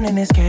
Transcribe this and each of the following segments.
forget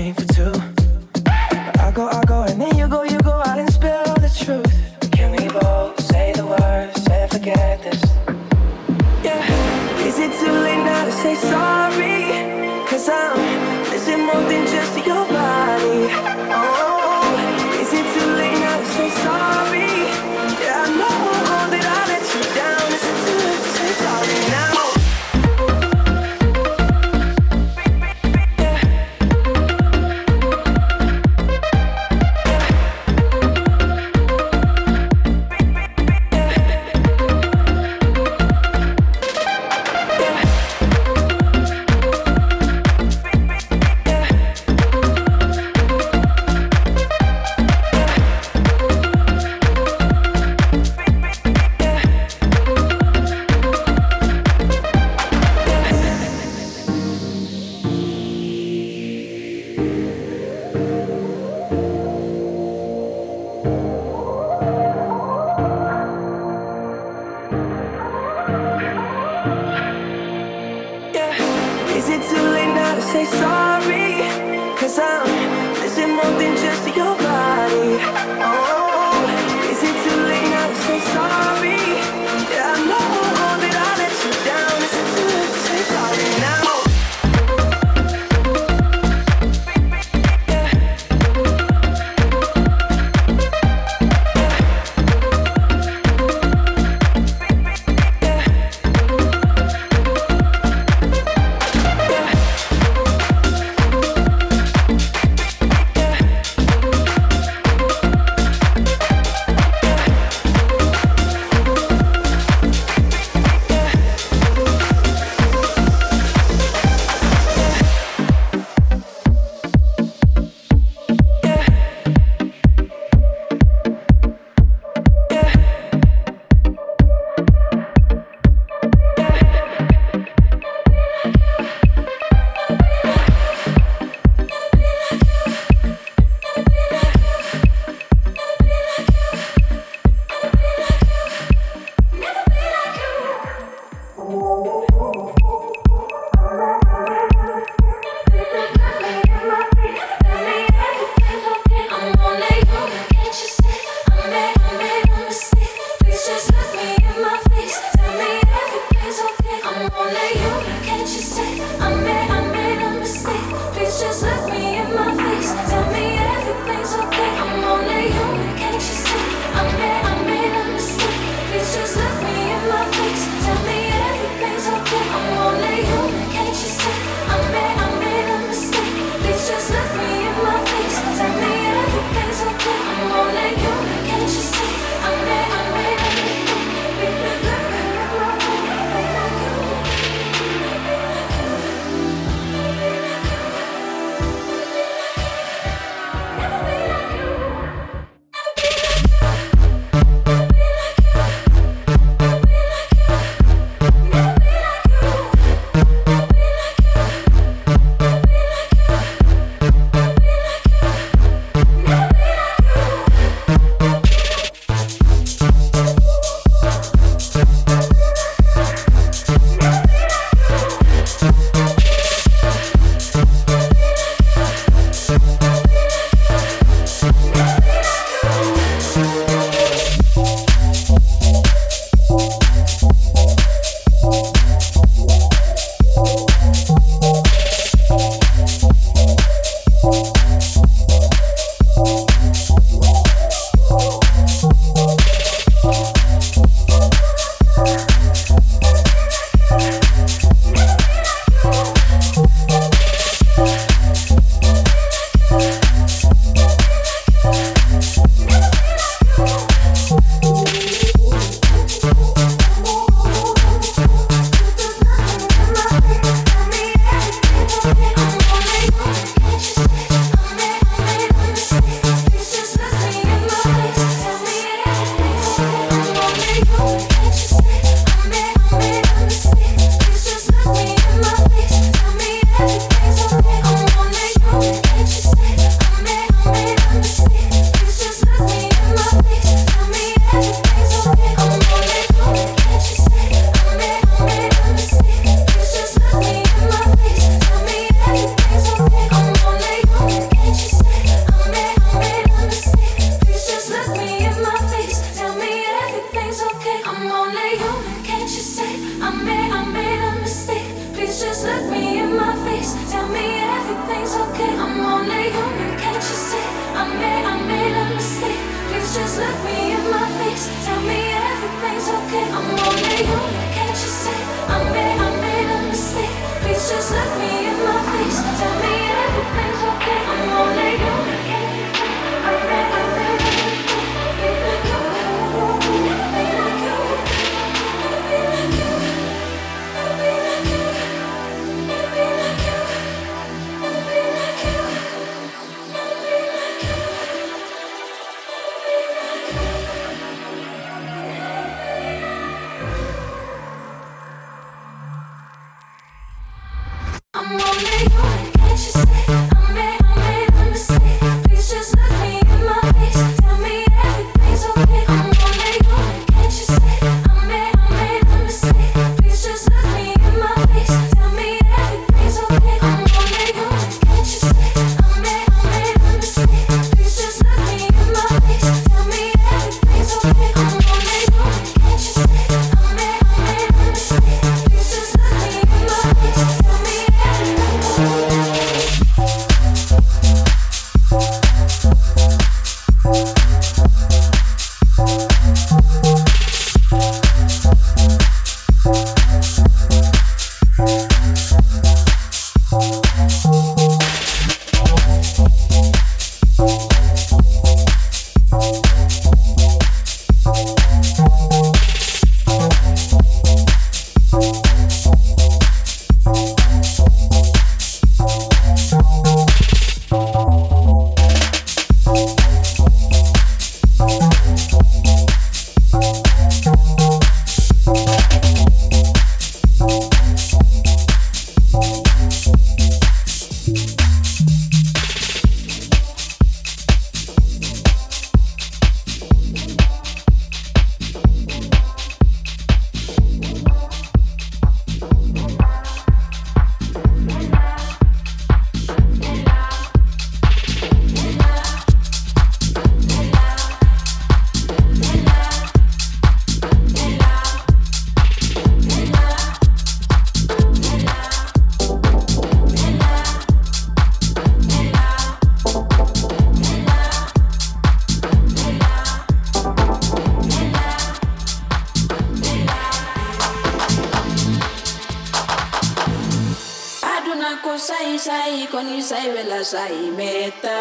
ni saive la saimeta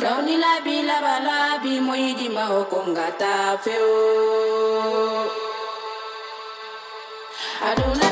la labi mo labi moyidi mahokongata feo aduna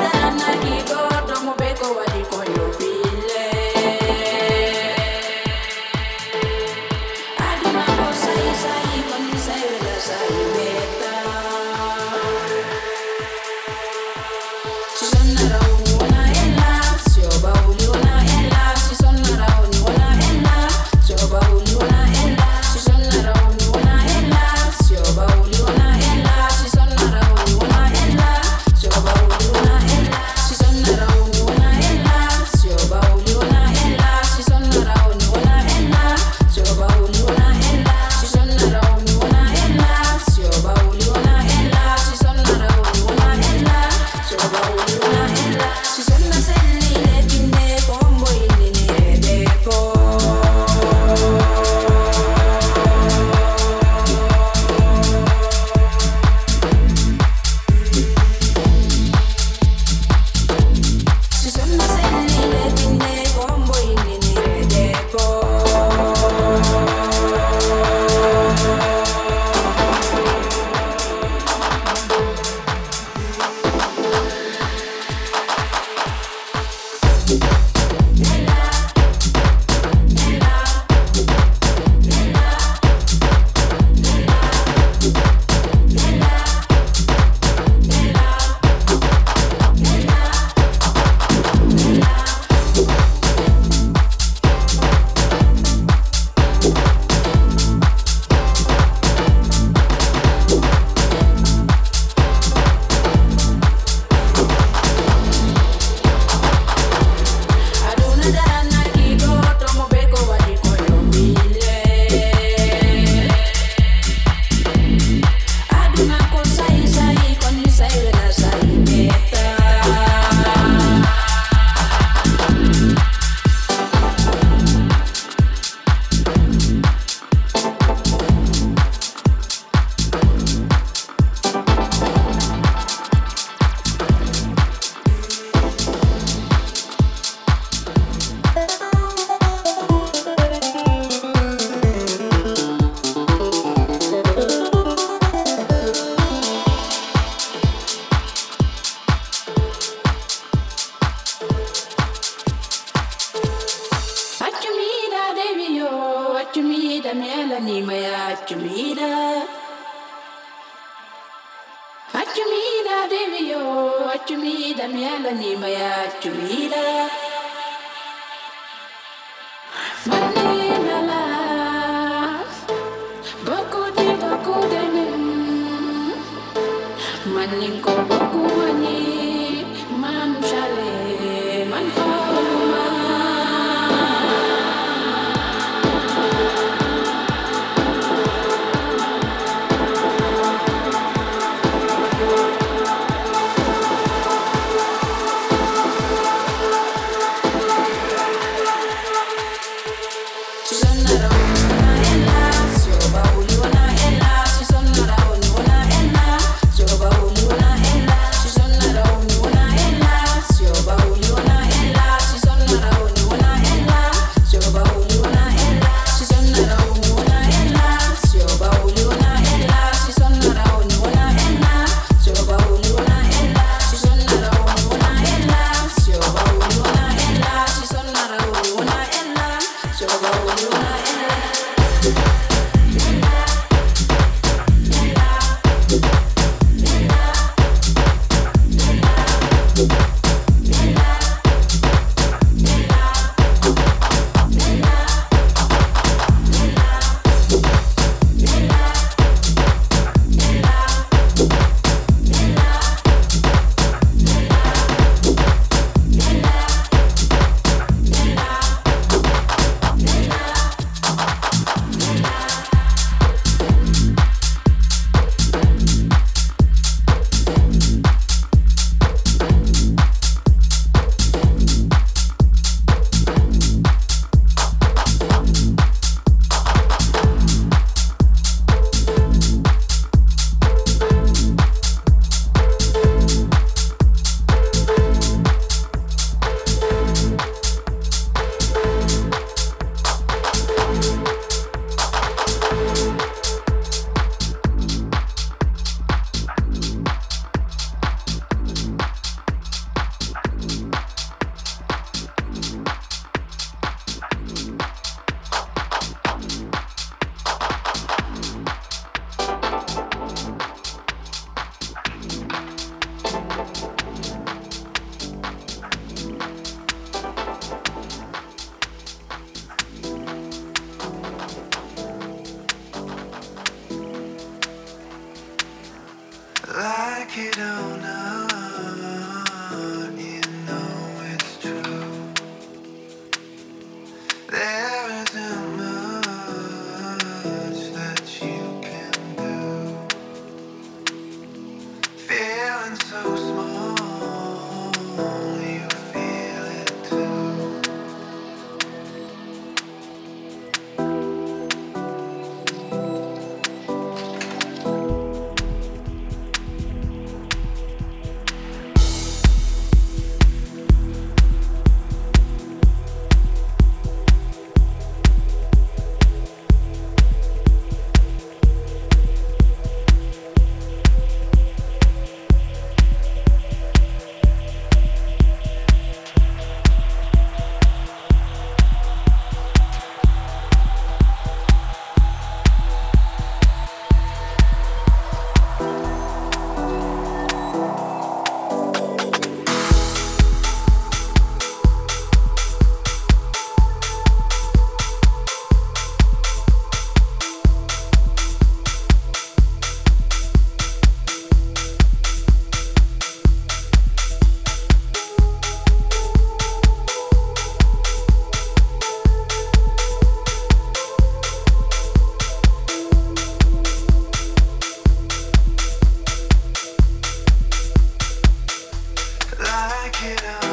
like it up.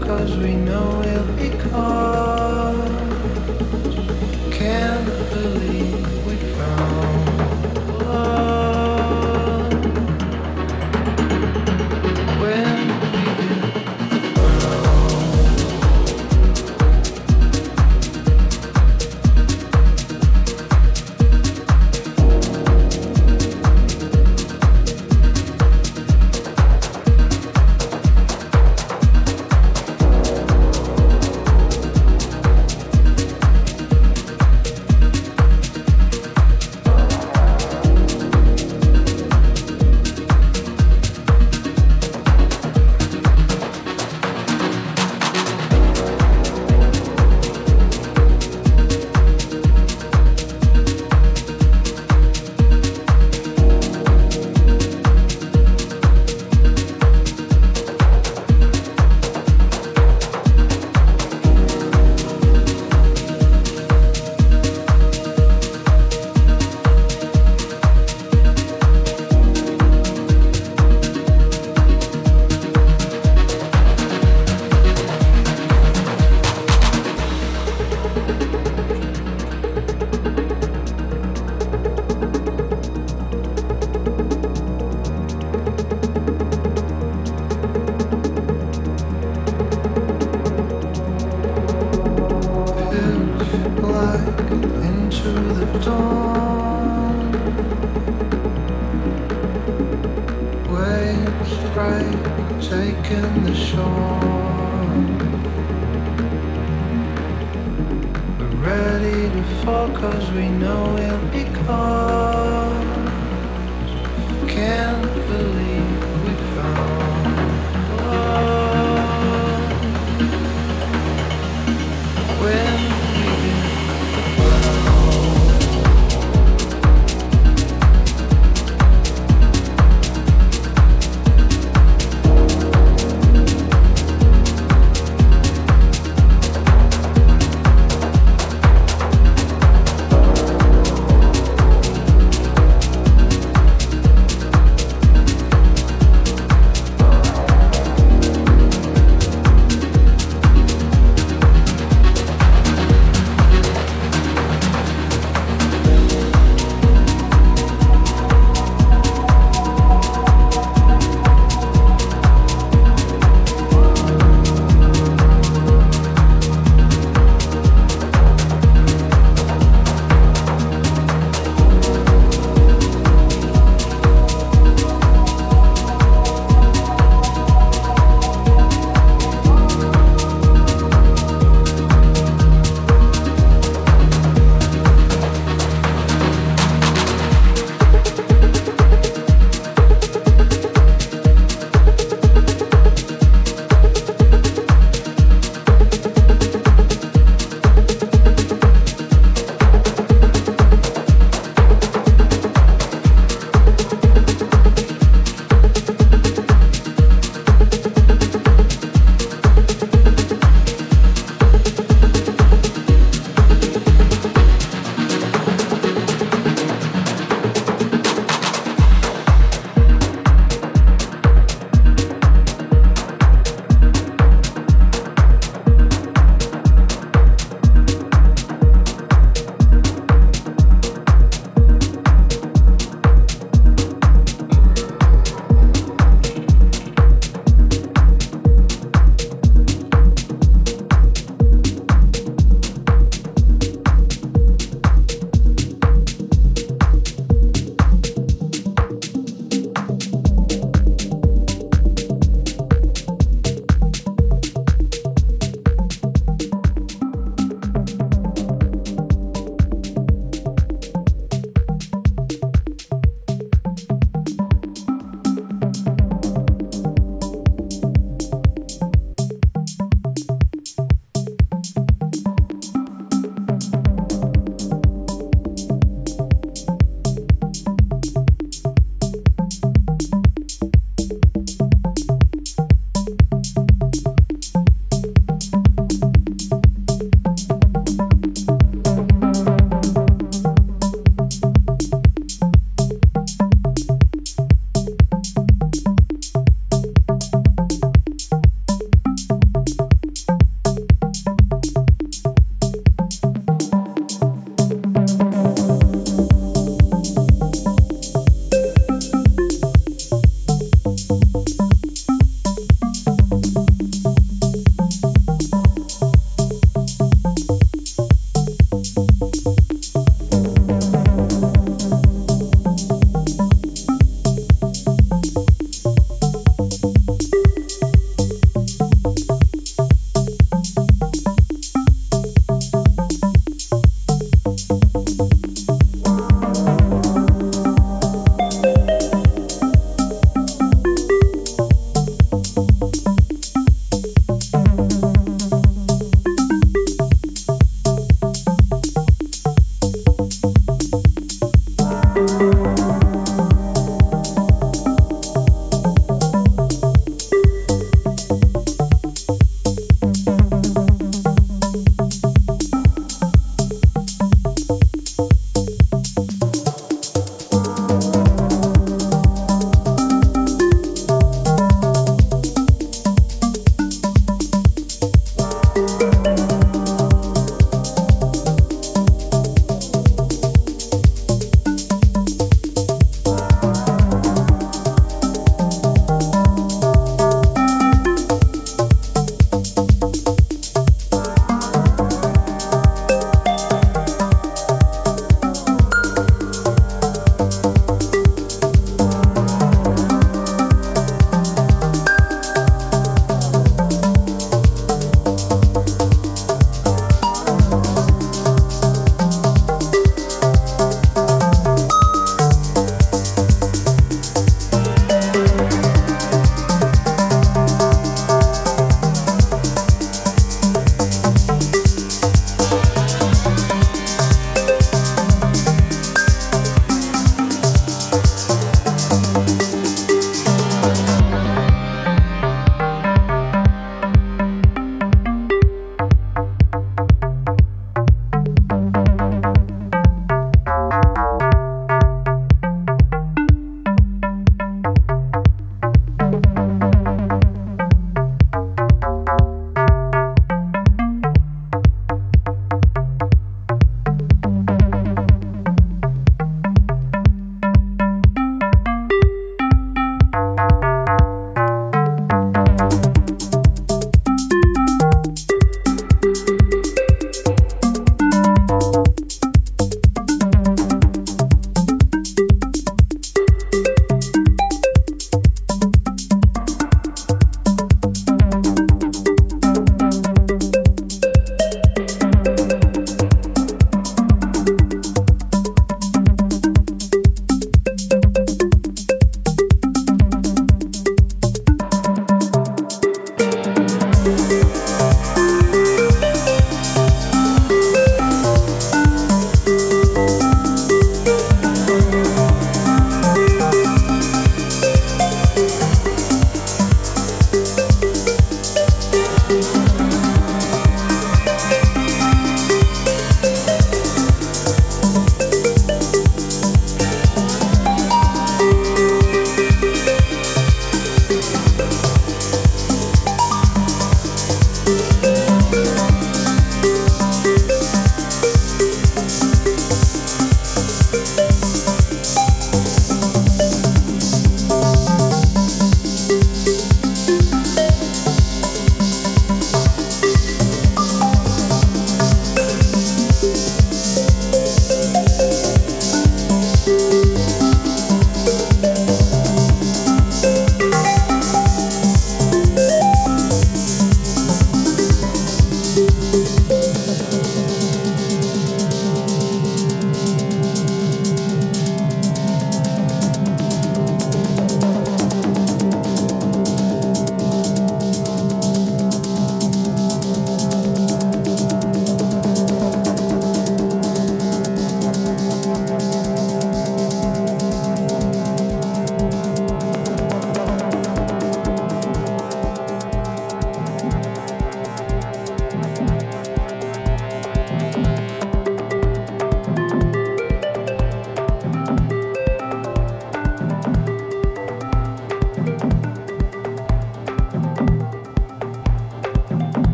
cause we know we'll be caught.